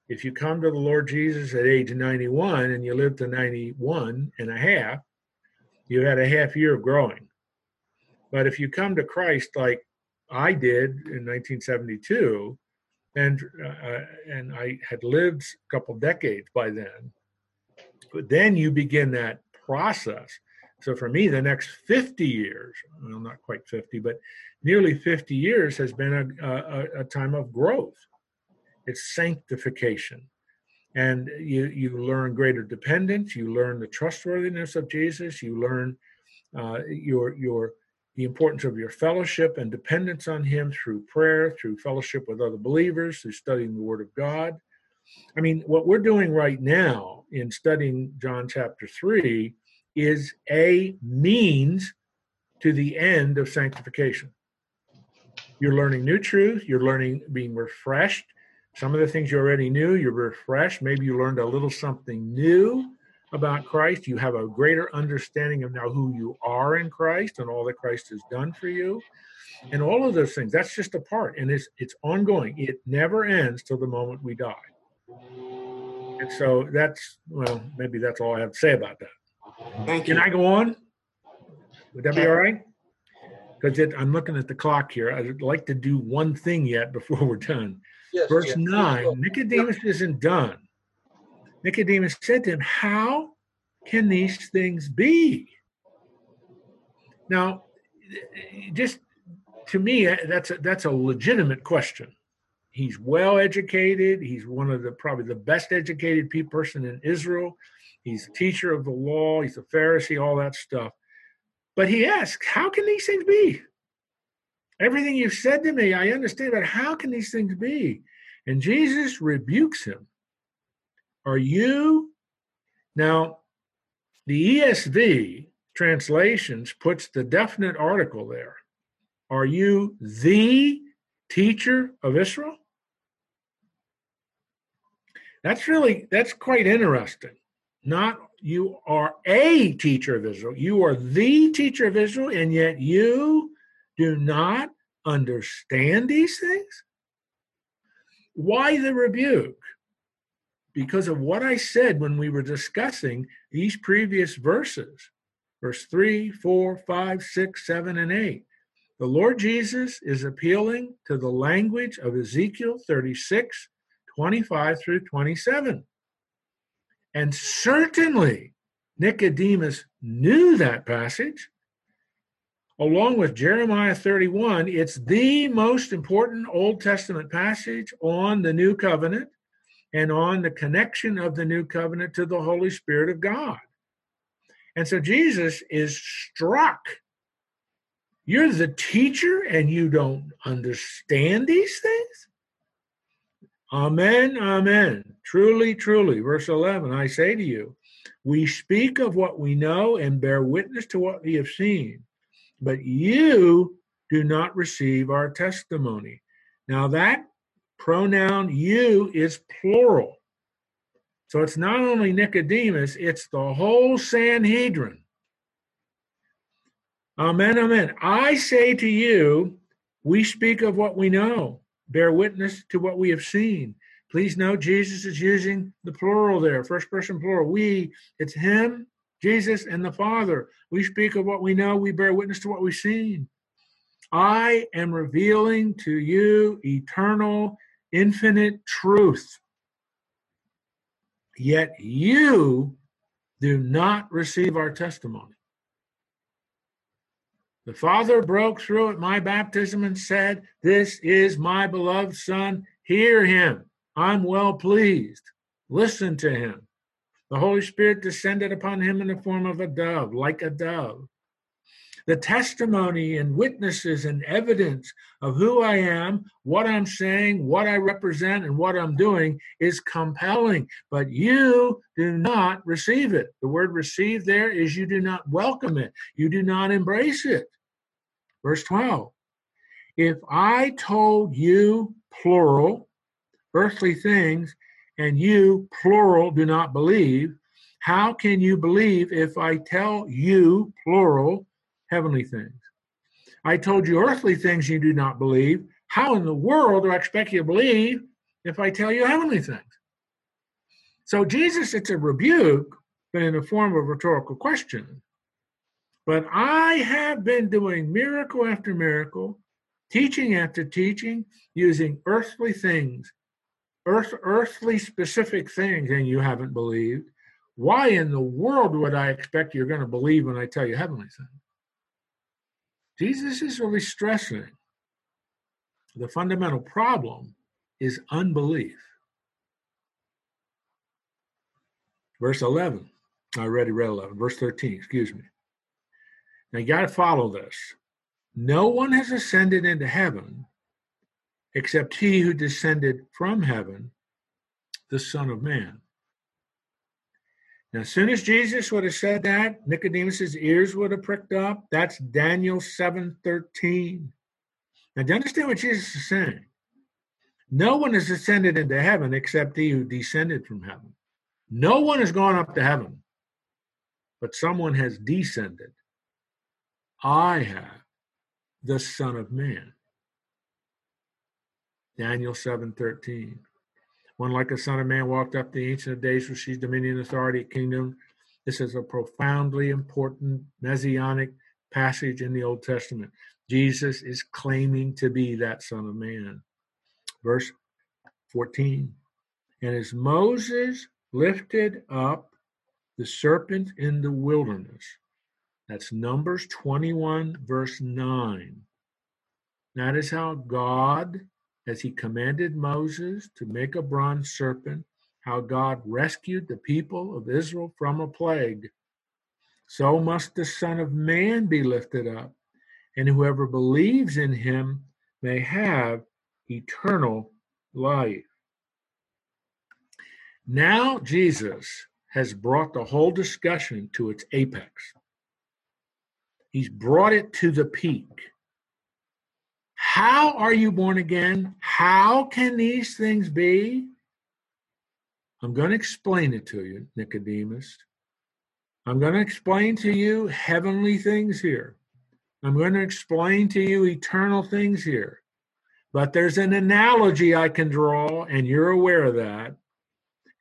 If you come to the Lord Jesus at age 91 and you live to 91 and a half, you had a half year of growing. But if you come to Christ like I did in 1972, and uh, and I had lived a couple decades by then. But then you begin that process. So for me, the next 50 years, well, not quite 50, but nearly 50 years has been a, a, a time of growth. It's sanctification. And you, you learn greater dependence, you learn the trustworthiness of Jesus, you learn uh, your, your, the importance of your fellowship and dependence on Him through prayer, through fellowship with other believers, through studying the Word of God. I mean, what we're doing right now in studying John chapter 3 is a means to the end of sanctification. You're learning new truth, you're learning being refreshed. Some of the things you already knew, you're refreshed. Maybe you learned a little something new about Christ. You have a greater understanding of now who you are in Christ and all that Christ has done for you. And all of those things, that's just a part. And it's it's ongoing. It never ends till the moment we die. And so that's well, maybe that's all I have to say about that. Thank you. Can I go on? Would that be all right? Because I'm looking at the clock here. I'd like to do one thing yet before we're done. Yes, Verse yes. 9 Nicodemus isn't done. Nicodemus said to him, How can these things be? Now, just to me, uh, that's a, that's a legitimate question. He's well educated. He's one of the probably the best educated person in Israel. He's a teacher of the law. He's a Pharisee, all that stuff. But he asks, How can these things be? Everything you've said to me, I understand, but how can these things be? And Jesus rebukes him. Are you now the ESV translations puts the definite article there. Are you the teacher of Israel? That's really that's quite interesting. Not you are a teacher of Israel. You are the teacher of Israel, and yet you do not understand these things? Why the rebuke? Because of what I said when we were discussing these previous verses verse 3, 4, 5, 6, 7, and 8. The Lord Jesus is appealing to the language of Ezekiel 36, 25 through 27. And certainly Nicodemus knew that passage along with Jeremiah 31, it's the most important Old Testament passage on the new covenant and on the connection of the new covenant to the Holy Spirit of God. And so Jesus is struck. You're the teacher and you don't understand these things? Amen, amen. Truly, truly. Verse 11 I say to you, we speak of what we know and bear witness to what we have seen but you do not receive our testimony. Now, that pronoun you is plural. So it's not only Nicodemus, it's the whole Sanhedrin. Amen, amen. I say to you, we speak of what we know, bear witness to what we have seen. Please note Jesus is using the plural there, first person plural. We, it's him, Jesus, and the Father. We speak of what we know, we bear witness to what we've seen. I am revealing to you eternal, infinite truth. Yet you do not receive our testimony. The Father broke through at my baptism and said, This is my beloved Son. Hear him. I'm well pleased. Listen to him. The Holy Spirit descended upon him in the form of a dove, like a dove. The testimony and witnesses and evidence of who I am, what I'm saying, what I represent, and what I'm doing is compelling, but you do not receive it. The word receive there is you do not welcome it, you do not embrace it. Verse 12 If I told you, plural, earthly things, and you, plural, do not believe, how can you believe if I tell you, plural, heavenly things? I told you earthly things you do not believe. How in the world do I expect you to believe if I tell you heavenly things? So, Jesus, it's a rebuke, but in the form of a rhetorical question. But I have been doing miracle after miracle, teaching after teaching, using earthly things earth, earthly specific things and you haven't believed, why in the world would I expect you're going to believe when I tell you heavenly things? Jesus is really stressing the fundamental problem is unbelief. Verse 11. I already read 11. Verse 13, excuse me. Now you got to follow this. No one has ascended into heaven except he who descended from heaven, the Son of Man. Now, as soon as Jesus would have said that, Nicodemus's ears would have pricked up. That's Daniel 7:13. Now, do you understand what Jesus is saying? No one has ascended into heaven except he who descended from heaven. No one has gone up to heaven, but someone has descended. I have the Son of Man. Daniel 7:13. One like a son of man walked up the ancient of days, received dominion, authority, kingdom. This is a profoundly important messianic passage in the Old Testament. Jesus is claiming to be that son of man. Verse 14. And as Moses lifted up the serpent in the wilderness, that's Numbers 21, verse 9. That is how God as he commanded Moses to make a bronze serpent, how God rescued the people of Israel from a plague. So must the Son of Man be lifted up, and whoever believes in him may have eternal life. Now, Jesus has brought the whole discussion to its apex. He's brought it to the peak. How are you born again? How can these things be? I'm going to explain it to you, Nicodemus. I'm going to explain to you heavenly things here. I'm going to explain to you eternal things here. But there's an analogy I can draw, and you're aware of that.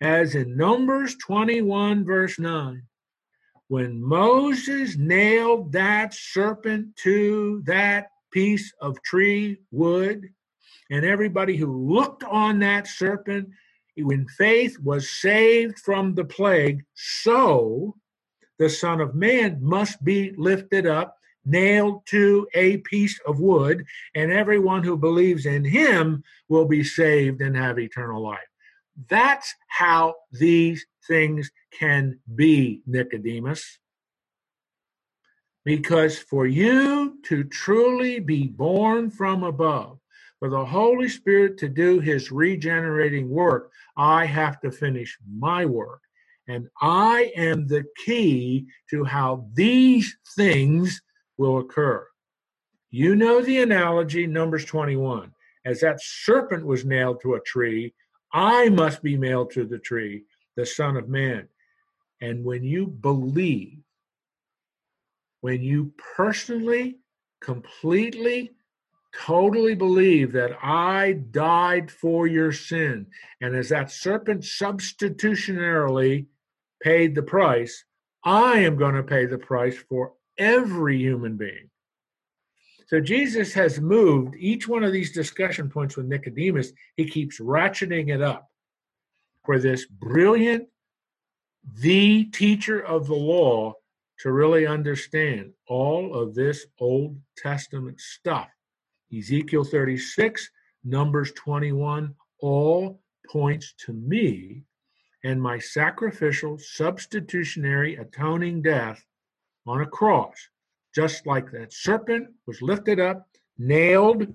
As in Numbers 21, verse 9, when Moses nailed that serpent to that piece of tree wood, and everybody who looked on that serpent in faith was saved from the plague, so the Son of Man must be lifted up, nailed to a piece of wood, and everyone who believes in him will be saved and have eternal life. That's how these things can be, Nicodemus. Because for you to truly be born from above, for the Holy Spirit to do his regenerating work, I have to finish my work. And I am the key to how these things will occur. You know the analogy, Numbers 21. As that serpent was nailed to a tree, I must be nailed to the tree, the Son of Man. And when you believe, when you personally, completely, totally believe that I died for your sin, and as that serpent substitutionarily paid the price, I am going to pay the price for every human being. So Jesus has moved each one of these discussion points with Nicodemus, he keeps ratcheting it up for this brilliant, the teacher of the law to really understand all of this Old Testament stuff. Ezekiel 36, Numbers 21, all points to me and my sacrificial, substitutionary, atoning death on a cross. Just like that serpent was lifted up, nailed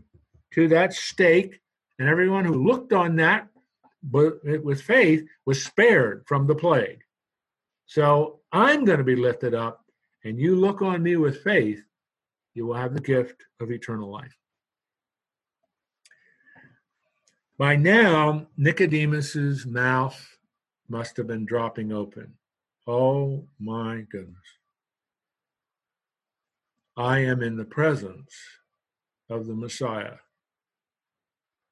to that stake, and everyone who looked on that with faith was spared from the plague. So I'm going to be lifted up, and you look on me with faith, you will have the gift of eternal life. By now, Nicodemus's mouth must have been dropping open. Oh my goodness. I am in the presence of the Messiah.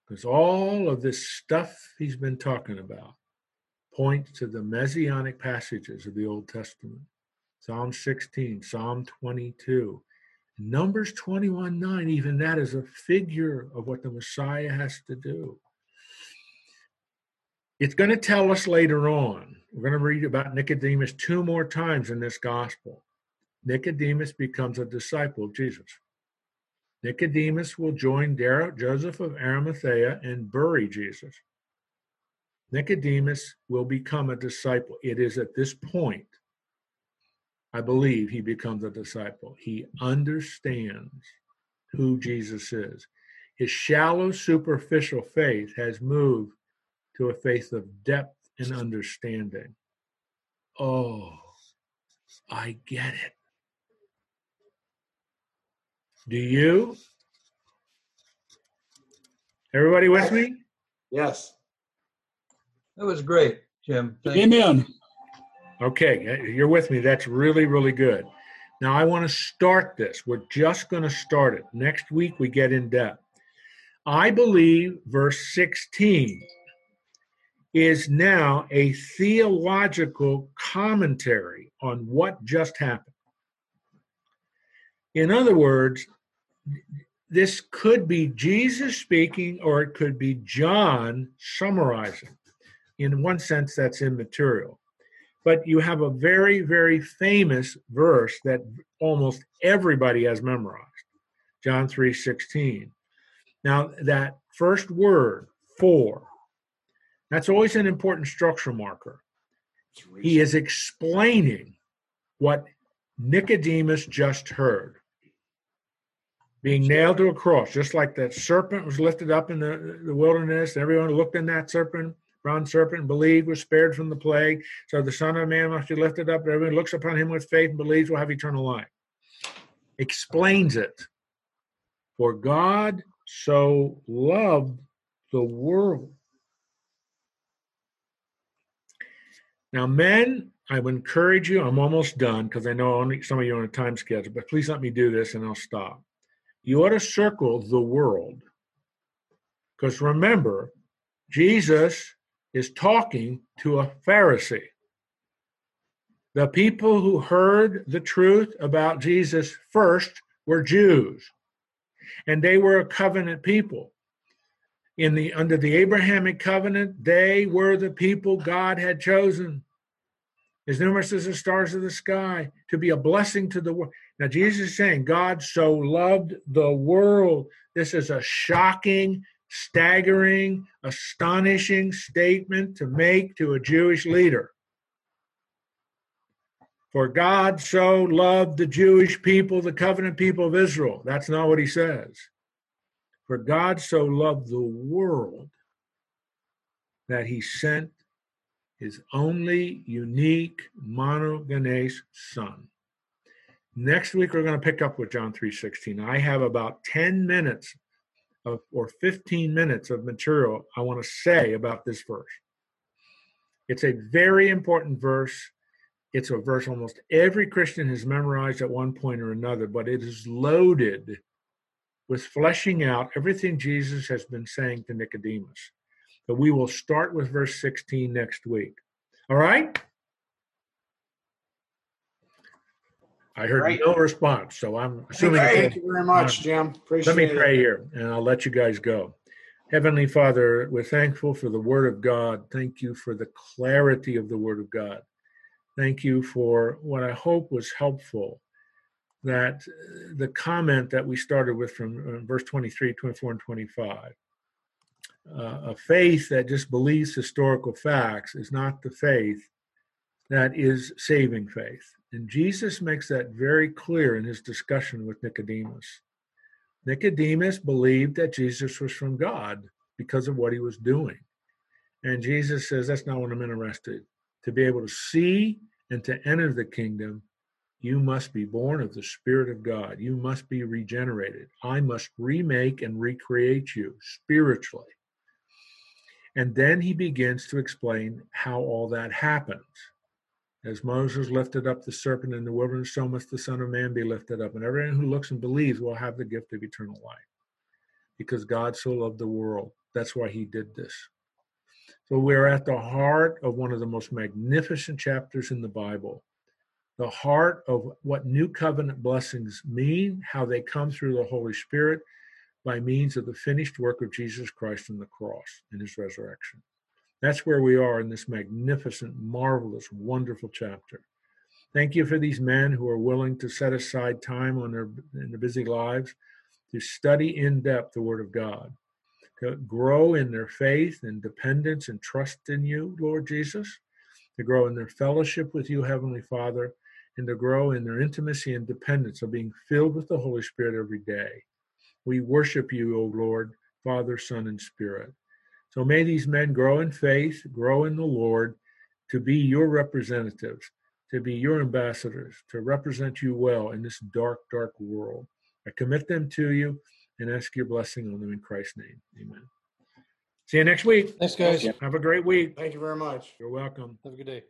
Because all of this stuff he's been talking about points to the messianic passages of the Old Testament Psalm 16, Psalm 22, Numbers 21 9, even that is a figure of what the Messiah has to do. It's going to tell us later on. We're going to read about Nicodemus two more times in this gospel. Nicodemus becomes a disciple of Jesus. Nicodemus will join Joseph of Arimathea and bury Jesus. Nicodemus will become a disciple. It is at this point, I believe, he becomes a disciple. He understands who Jesus is. His shallow, superficial faith has moved to a faith of depth and understanding. Oh, I get it. Do you? Everybody with me? Yes. That was great, Jim. Thank Amen. Okay, you're with me. That's really, really good. Now, I want to start this. We're just going to start it. Next week, we get in depth. I believe verse 16 is now a theological commentary on what just happened. In other words, this could be Jesus speaking or it could be John summarizing. In one sense, that's immaterial. But you have a very, very famous verse that almost everybody has memorized John 3 16. Now, that first word, for, that's always an important structure marker. He is explaining what Nicodemus just heard. Being nailed to a cross, just like that serpent was lifted up in the, the wilderness. Everyone looked in that serpent, bronze serpent, and believed was spared from the plague. So the Son of Man must be lifted up. Everyone looks upon him with faith and believes will have eternal life. Explains it. For God so loved the world Now, men, I would encourage you, I'm almost done because I know only some of you are on a time schedule, but please let me do this and I'll stop. You ought to circle the world. Because remember, Jesus is talking to a Pharisee. The people who heard the truth about Jesus first were Jews, and they were a covenant people in the under the Abrahamic covenant, they were the people God had chosen, as numerous as the stars of the sky, to be a blessing to the world. Now Jesus is saying, God so loved the world. This is a shocking, staggering, astonishing statement to make to a Jewish leader. For God so loved the Jewish people, the covenant people of Israel. That's not what he says. For God so loved the world that he sent his only unique monogenes son. Next week we're going to pick up with John 3:16. I have about 10 minutes of or 15 minutes of material I want to say about this verse. It's a very important verse. It's a verse almost every Christian has memorized at one point or another, but it is loaded with fleshing out everything Jesus has been saying to Nicodemus. But we will start with verse 16 next week. All right? I heard no response, so I'm assuming. Thank you very much, Jim. Appreciate it. Let me it. pray here, and I'll let you guys go. Heavenly Father, we're thankful for the Word of God. Thank you for the clarity of the Word of God. Thank you for what I hope was helpful. That uh, the comment that we started with from uh, verse 23, 24, and 25 uh, a faith that just believes historical facts is not the faith that is saving faith. And Jesus makes that very clear in his discussion with Nicodemus. Nicodemus believed that Jesus was from God because of what he was doing. And Jesus says, That's not what I'm interested. To be able to see and to enter the kingdom, you must be born of the Spirit of God. You must be regenerated. I must remake and recreate you spiritually. And then he begins to explain how all that happens. As Moses lifted up the serpent in the wilderness, so must the Son of Man be lifted up. And everyone who looks and believes will have the gift of eternal life. Because God so loved the world. That's why he did this. So we're at the heart of one of the most magnificent chapters in the Bible. The heart of what new covenant blessings mean, how they come through the Holy Spirit by means of the finished work of Jesus Christ on the cross and his resurrection. That's where we are in this magnificent, marvelous, wonderful chapter. Thank you for these men who are willing to set aside time on their in their busy lives to study in depth the Word of God, to grow in their faith and dependence and trust in you, Lord Jesus, to grow in their fellowship with you, Heavenly Father, and to grow in their intimacy and dependence of being filled with the Holy Spirit every day. We worship you, O Lord, Father, Son, and Spirit. So may these men grow in faith, grow in the Lord, to be your representatives, to be your ambassadors, to represent you well in this dark, dark world. I commit them to you and ask your blessing on them in Christ's name. Amen. See you next week. Thanks, guys. Have a great week. Thank you very much. You're welcome. Have a good day.